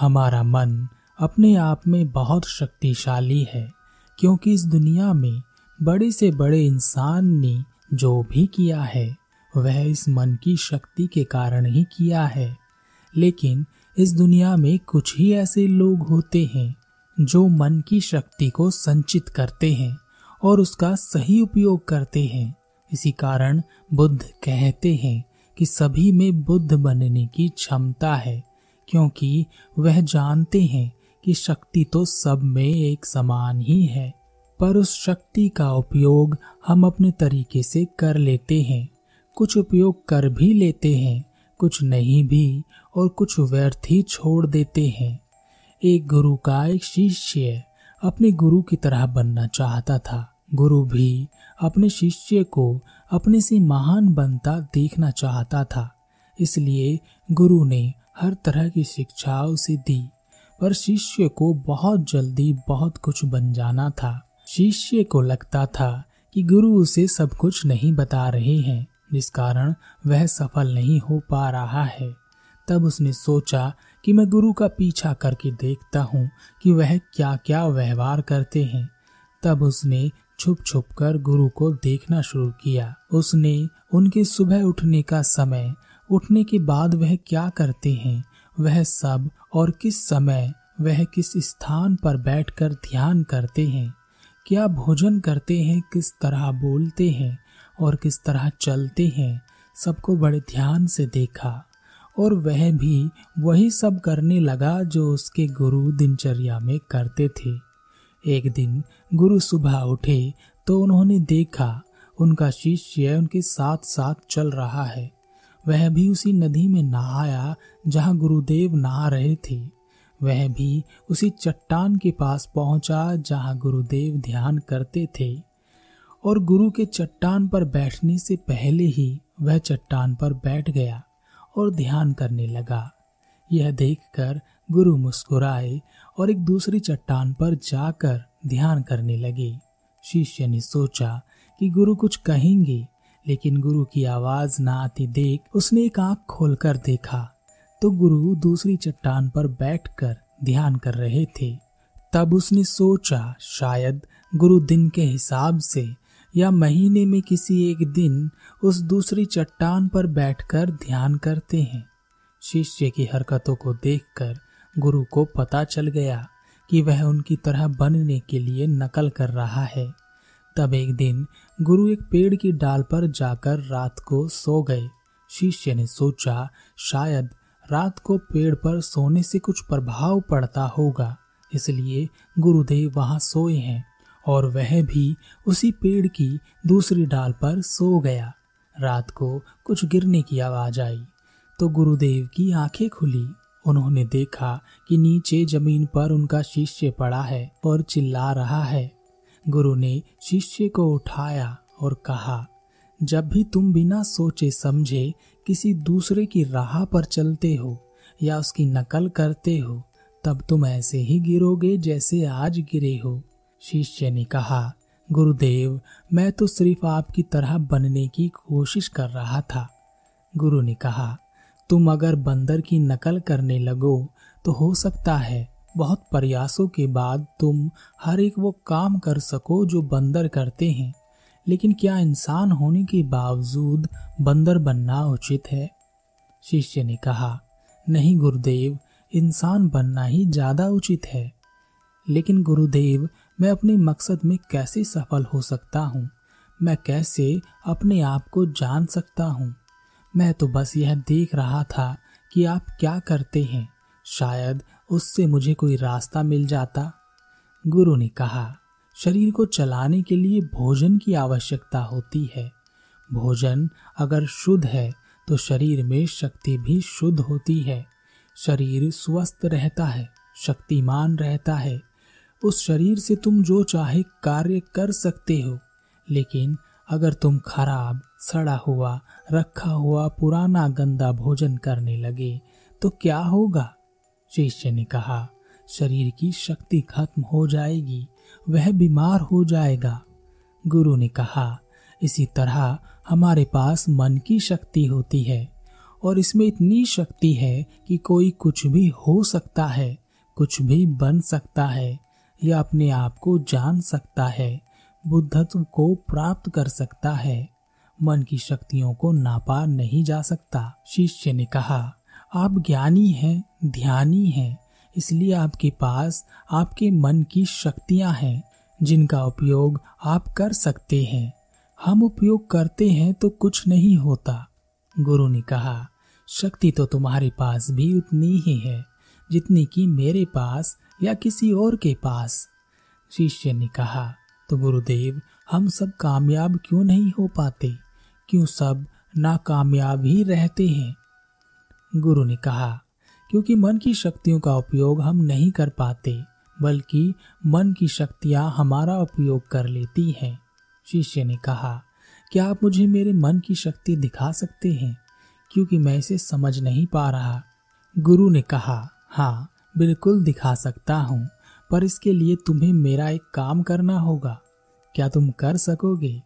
हमारा मन अपने आप में बहुत शक्तिशाली है, क्योंकि इस दुनिया में बड़े से बड़े इंसान ने जो भी किया है, वह इस मन की शक्ति के कारण ही किया है। लेकिन इस दुनिया में कुछ ही ऐसे लोग होते हैं, जो मन की शक्ति को संचित करते हैं और उसका सही उपयोग करते हैं। इसी कारण बुद्ध कहते हैं कि सभी में बुद्ध बनने की क्षमता है। क्योंकि वह जानते हैं कि शक्ति तो सब में एक समान ही है, पर उस शक्ति का उपयोग हम अपने तरीके से कर लेते हैं। कुछ उपयोग कर भी लेते हैं, कुछ नहीं भी, और कुछ व्यर्थ ही छोड़ देते हैं। एक गुरु का एक शिष्य अपने गुरु की तरह बनना चाहता था। गुरु भी अपने शिष्य को अपने से महान बनता देखना चाहता था, इसलिए गुरु ने हर तरह की शिक्षा उसे दी, पर शिष्य को बहुत जल्दी बहुत कुछ बन जाना था। शिष्य को लगता था कि गुरु उसे सब कुछ नहीं बता रहे हैं, जिस कारण वह सफल नहीं हो पा रहा है। तब उसने सोचा कि मैं गुरु का पीछा करके देखता हूँ कि वह क्या क्या व्यवहार करते हैं। तब उसने छुप छुप कर गुरु को देखना शुरू किया। उसने उनके सुबह उठने का समय उठने के बाद वह क्या करते हैं? वह सब और किस समय वह किस स्थान पर बैठकर ध्यान करते हैं? क्या भोजन करते हैं? किस तरह बोलते हैं? और किस तरह चलते हैं? सबको बड़े ध्यान से देखा। और वह भी वही सब करने लगा जो उसके गुरु दिनचर्या में करते थे। एक दिन गुरु सुबह उठे तो उन्होंने देखा, उनका शिष्य उनके साथ साथ चल रहा है। वह भी उसी नदी में नहाया जहाँ गुरुदेव नहा रहे थे। वह भी उसी चट्टान के पास पहुँचा जहाँ गुरुदेव ध्यान करते थे। और गुरु के चट्टान पर बैठने से पहले ही वह चट्टान पर बैठ गया और ध्यान करने लगा। यह देखकर गुरु मुस्कुराए और एक दूसरी चट्टान पर जाकर ध्यान करने लगे। शिष्य ने सोचा कि गुरु कुछ कहेंगे लेकिन गुरु की आवाज़ ना आती देख उसने एक आँख खोलकर देखा। तो गुरु दूसरी चट्टान पर बैठकर ध्यान कर रहे थे। तब उसने सोचा, शायद गुरु दिन के हिसाब से या महीने में किसी एक दिन उस दूसरी चट्टान पर बैठकर ध्यान करते हैं। शिष्य की हरकतों को देखकर गुरु को पता चल गया कि वह उनकी तरह बनने के लिए नकल कर रहा है। तब एक दिन गुरु एक पेड़ की डाल पर जाकर रात को सो गए। शिष्य ने सोचा, शायद रात को पेड़ पर सोने से कुछ प्रभाव पड़ता होगा, इसलिए गुरुदेव वहाँ सोए हैं और वह भी उसी पेड़ की दूसरी डाल पर सो गया। रात को कुछ गिरने की आवाज़ आई तो गुरुदेव की आँखें खुली। उन्होंने देखा कि नीचे ज़मीन पर उनका शिष्य पड़ा है और चिल्ला रहा है। गुरु ने शिष्य को उठाया और कहा, जब भी तुम बिना सोचे समझे किसी दूसरे की राह पर चलते हो या उसकी नकल करते हो, तब तुम ऐसे ही गिरोगे जैसे आज गिरे हो। शिष्य ने कहा, गुरुदेव, मैं तो सिर्फ़ आपकी तरह बनने की कोशिश कर रहा था। गुरु ने कहा, तुम अगर बंदर की नकल करने लगो तो हो सकता है बहुत प्रयासों के बाद तुम हर एक वो काम कर सको जो बंदर करते हैं। लेकिन क्या इंसान होने के बावजूद बंदर बनना उचित है? शिष्य ने कहा, नहीं गुरुदेव, इंसान बनना ही ज़्यादा उचित है। लेकिन गुरुदेव, मैं अपने मकसद में कैसे सफल हो सकता हूँ? मैं कैसे अपने आप को जान सकता हूँ? मैं तो बस यह देख रहा था कि आप क्या करते हैं। शायद उससे मुझे कोई रास्ता मिल जाता। गुरु ने कहा, शरीर को चलाने के लिए भोजन की आवश्यकता होती है। भोजन अगर शुद्ध है तो शरीर में शक्ति भी शुद्ध होती है। शरीर स्वस्थ रहता है, शक्तिमान रहता है। उस शरीर से तुम जो चाहे कार्य कर सकते हो। लेकिन अगर तुम खराब, सड़ा हुआ, रखा हुआ, पुराना, गंदा भोजन करने लगे तो क्या होगा? शिष्य ने कहा शरीर की शक्ति खत्म हो जाएगी, वह बीमार हो जाएगा। गुरु ने कहा, इसी तरह हमारे पास मन की शक्ति होती है और इसमें इतनी शक्ति है कि कोई कुछ भी हो सकता है, कुछ भी बन सकता है या अपने आप को जान सकता है, बुद्धत्व को प्राप्त कर सकता है। मन की शक्तियों को नापा नहीं जा सकता, शिष्य ने कहा। आप ज्ञानी हैं, ध्यानी हैं, इसलिए आपके पास, आपके मन की शक्तियाँ हैं, जिनका उपयोग आप कर सकते हैं। हम उपयोग करते हैं तो कुछ नहीं होता। गुरु ने कहा, शक्ति तो तुम्हारे पास भी उतनी ही है, जितनी की मेरे पास या किसी और के पास। शिष्य ने कहा तो गुरुदेव, हम सब कामयाब क्यों नहीं हो पाते? क्यों सब नाकामयाब ही रहते हैं? गुरु ने कहा, क्योंकि मन की शक्तियों का उपयोग हम नहीं कर पाते, बल्कि मन की शक्तियाँ हमारा उपयोग कर लेती हैं। शिष्य ने कहा, क्या आप मुझे मेरे मन की शक्ति दिखा सकते हैं? क्योंकि मैं इसे समझ नहीं पा रहा। गुरु ने कहा हाँ बिल्कुल दिखा सकता हूँ, पर इसके लिए तुम्हें मेरा एक काम करना होगा। क्या तुम कर सकोगे?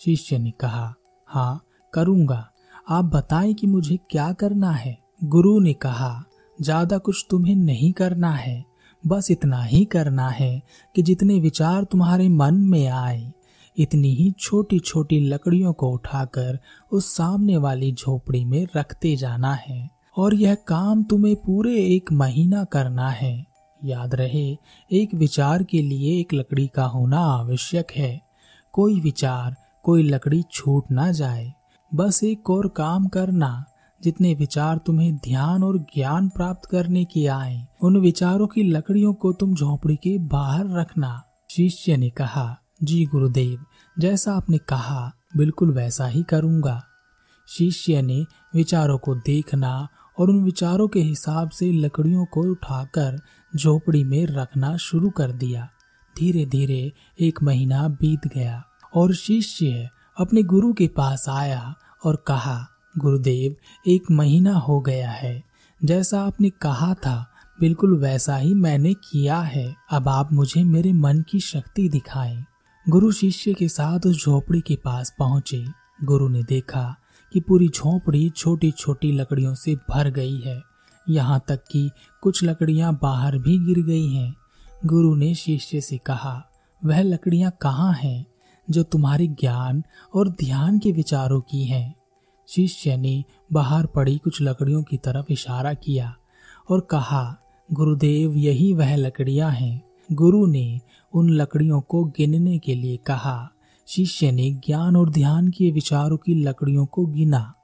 शिष्य ने कहा हाँ करूँगा। आप बताएँ कि मुझे क्या करना है? गुरु ने कहा, ज़्यादा कुछ तुम्हें नहीं करना है, बस इतना ही करना है कि जितने विचार तुम्हारे मन में आए, इतनी ही छोटी छोटी लकड़ियों को उठाकर उस सामने वाली झोपड़ी में रखते जाना है, और यह काम तुम्हें पूरे एक महीना करना है। याद रहे, एक विचार के लिए एक लकड़ी का होना आवश्यक है। कोई विचार, कोई लकड़ी छूट ना जाए, बस एक और काम करना जितने विचार तुम्हें ध्यान और ज्ञान प्राप्त करने के आए, उन विचारों की लकड़ियों को तुम झोपड़ी के बाहर रखना। शिष्य ने कहा, जी गुरुदेव, जैसा आपने कहा, बिल्कुल वैसा ही करूँगा। शिष्य ने विचारों को देखना और उन विचारों के हिसाब से लकड़ियों को उठाकर झोपड़ी में रखना शुरू कर दिया। धीरे धीरे एक महीना बीत गया और शिष्य अपने गुरु के पास आया और कहा गुरुदेव, एक महीना हो गया है। जैसा आपने कहा था, बिल्कुल वैसा ही मैंने किया है। अब आप मुझे मेरे मन की शक्ति दिखाएँ। गुरु शिष्य के साथ उस झोपड़ी के पास पहुँचे। गुरु ने देखा कि पूरी झोपड़ी छोटी छोटी लकड़ियों से भर गई है। यहाँ तक कि कुछ लकड़ियाँ बाहर भी गिर गई हैं। गुरु ने शिष्य से कहा, वह लकड़ियाँ कहाँ हैं, जो तुम्हारे ज्ञान और ध्यान के विचारों की हैं? शिष्य ने बाहर पड़ी कुछ लकड़ियों की तरफ़ इशारा किया और कहा, गुरुदेव, यही वह लकड़ियाँ हैं। गुरु ने उन लकड़ियों को गिनने के लिए कहा। शिष्य ने ज्ञान और ध्यान के विचारों की लकड़ियों को गिना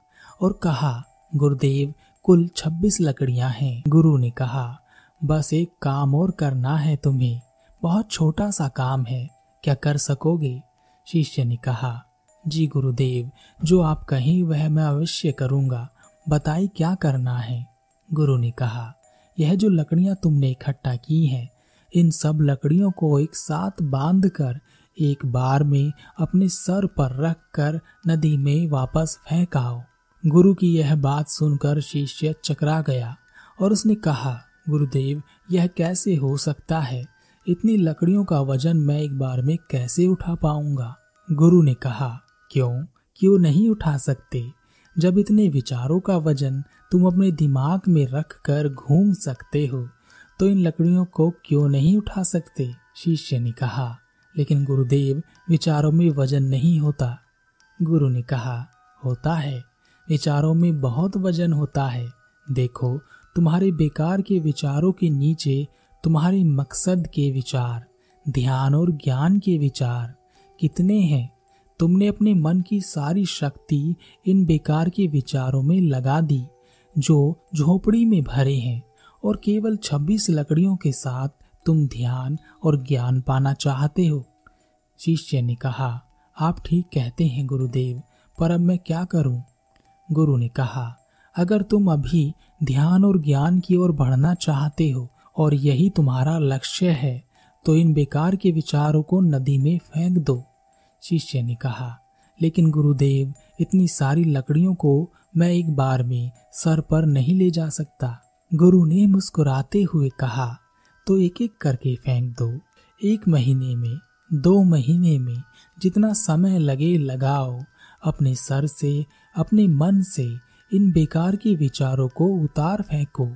और कहा, गुरुदेव, कुल छब्बीस लकड़ियाँ हैं। गुरु ने कहा, बस एक काम और करना है तुम्हें। बहुत छोटा सा काम है। क्या कर सकोगे? शिष्य ने कहा जी गुरुदेव, जो आप कहें वह मैं अवश्य करूँगा। बताई क्या करना है? गुरु ने कहा, यह जो लकड़ियाँ तुमने इकट्ठा की हैं, इन सब लकड़ियों को एक साथ बांधकर एक बार में अपने सर पर रख कर नदी में वापस फेंकाओ। गुरु की यह बात सुनकर शिष्य चकरा गया और उसने कहा, गुरुदेव, यह कैसे हो सकता है? इतनी लकड़ियों का वज़न मैं एक बार में कैसे उठा पाऊँगा? गुरु ने कहा क्यों? क्यों नहीं उठा सकते? जब इतने विचारों का वज़न तुम अपने दिमाग में रख कर घूम सकते हो तो इन लकड़ियों को क्यों नहीं उठा सकते? शिष्य ने कहा। लेकिन गुरुदेव, विचारों में वज़न नहीं होता। गुरु ने कहा, होता है। विचारों में बहुत वज़न होता है। देखो, तुम्हारे बेकार के विचारों के नीचे तुम्हारे मकसद के विचार, ध्यान और ज्ञान के विचार कितने हैं? तुमने अपने मन की सारी शक्ति इन बेकार के विचारों में लगा दी, जो झोपड़ी में भरे हैं, और केवल 26 लकड़ियों के साथ तुम ध्यान और ज्ञान पाना चाहते हो शिष्य ने कहा, आप ठीक कहते हैं गुरुदेव, पर अब मैं क्या करूँ? गुरु ने कहा, अगर तुम अभी ध्यान और ज्ञान की ओर बढ़ना चाहते हो, और यही तुम्हारा लक्ष्य है तो इन बेकार के विचारों को नदी में फेंक दो शिष्य ने कहा, लेकिन गुरुदेव, इतनी सारी लकड़ियों को मैं एक बार में सर पर नहीं ले जा सकता। गुरु ने मुस्कुराते हुए कहा तो एक एक करके फेंक दो। एक महीने में, दो महीने में, जितना समय लगे लगाओ, अपने सर से, अपने मन से, इन बेकार के विचारों को उतार फेंको।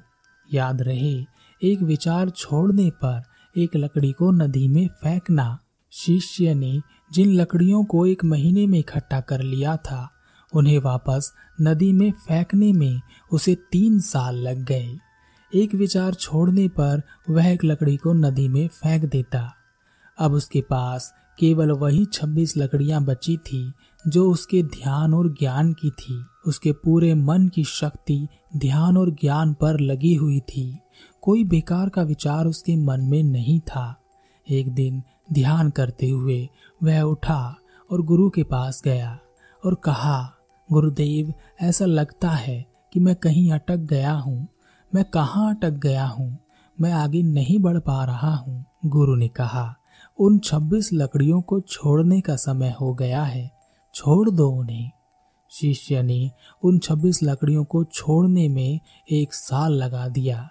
याद रहे, एक विचार छोड़ने पर एक लकड़ी को नदी में फेंकना। शिष्य ने जिन लकड़ियों को एक महीने में इकट्ठा कर लिया था, उन्हें वापस नदी में फेंकने में उसे तीन साल लग गए। एक विचार छोड़ने पर वह एक लकड़ी को नदी में फेंक देता। अब उसके पास केवल वही छब्बीस लकड़ियाँ बची थी, जो उसके ध्यान और ज्ञान की थी। उसके पूरे मन की शक्ति ध्यान और ज्ञान पर लगी हुई थी। कोई बेकार का विचार उसके मन में नहीं था। एक दिन ध्यान करते हुए वह उठा और गुरु के पास गया और कहा, गुरुदेव, ऐसा लगता है कि मैं कहीं अटक गया हूँ। मैं कहाँ अटक गया हूँ? मैं आगे नहीं बढ़ पा रहा हूँ। गुरु ने कहा, उन छब्बीस लकड़ियों को छोड़ने का समय हो गया है। छोड़ दो उन्हें। शिष्य ने उन छब्बीस लकड़ियों को छोड़ने में एक साल लगा दिया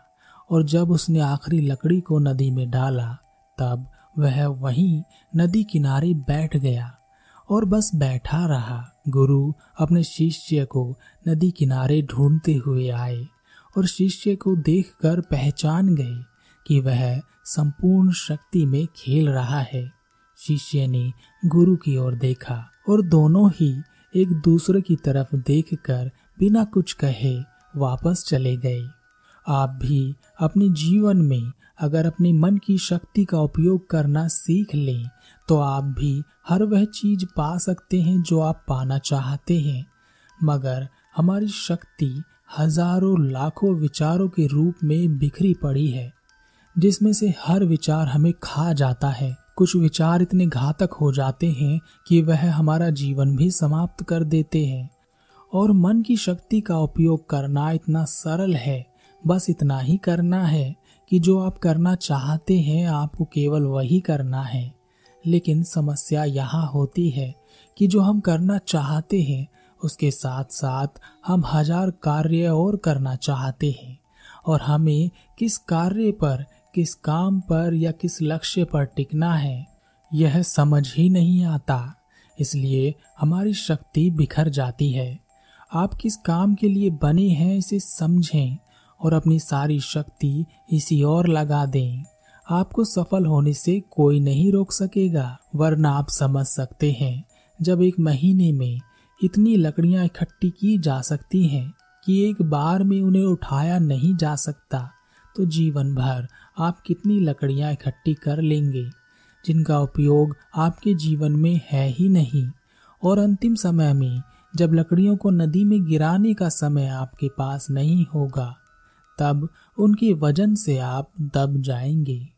और जब उसने आखिरी लकड़ी को नदी में डाला तब वह वहीं नदी किनारे बैठ गया और बस बैठा रहा। गुरु अपने शिष्य को नदी किनारे ढूंढते हुए आए और शिष्य को देखकर पहचान गए कि वह संपूर्ण शक्ति में खेल रहा है। शिष्य ने गुरु की ओर देखा और दोनों ही एक दूसरे की तरफ़ देखकर बिना कुछ कहे वापस चले गए। आप भी अपने जीवन में अगर अपने मन की शक्ति का उपयोग करना सीख लें तो आप भी हर वह चीज़ पा सकते हैं जो आप पाना चाहते हैं। मगर हमारी शक्ति हज़ारों, लाखों विचारों के रूप में बिखरी पड़ी है, जिसमें से हर विचार हमें खा जाता है। कुछ विचार इतने घातक हो जाते हैं कि वह हमारा जीवन भी समाप्त कर देते हैं, और मन की शक्ति का उपयोग करना इतना सरल है। बस इतना ही करना है कि जो आप करना चाहते हैं, आपको केवल वही करना है। लेकिन समस्या यहाँ होती है कि जो हम करना चाहते हैं, उसके साथ साथ हम हज़ार कार्य और करना चाहते हैं। और हमें किस कार्य पर, किस काम पर या किस लक्ष्य पर टिकना है, यह समझ ही नहीं आता। इसलिए हमारी शक्ति बिखर जाती है। आप किस काम के लिए बने हैं, इसे समझें। और अपनी सारी शक्ति इसी और लगा दें। आपको सफल होने से कोई नहीं रोक सकेगा, वरना आप समझ सकते हैं, जब एक महीने में इतनी लकड़ियाँ इकट्ठी की जा सकती हैं कि एक बार में उन्हें उठाया नहीं जा सकता तो जीवन भर आप कितनी लकड़ियाँ इकट्ठी कर लेंगे, जिनका उपयोग आपके जीवन में है ही नहीं। और अंतिम समय में जब लकड़ियों को नदी में गिराने का समय आपके पास नहीं होगा तब उनकी वज़न से आप दब जाएँगे।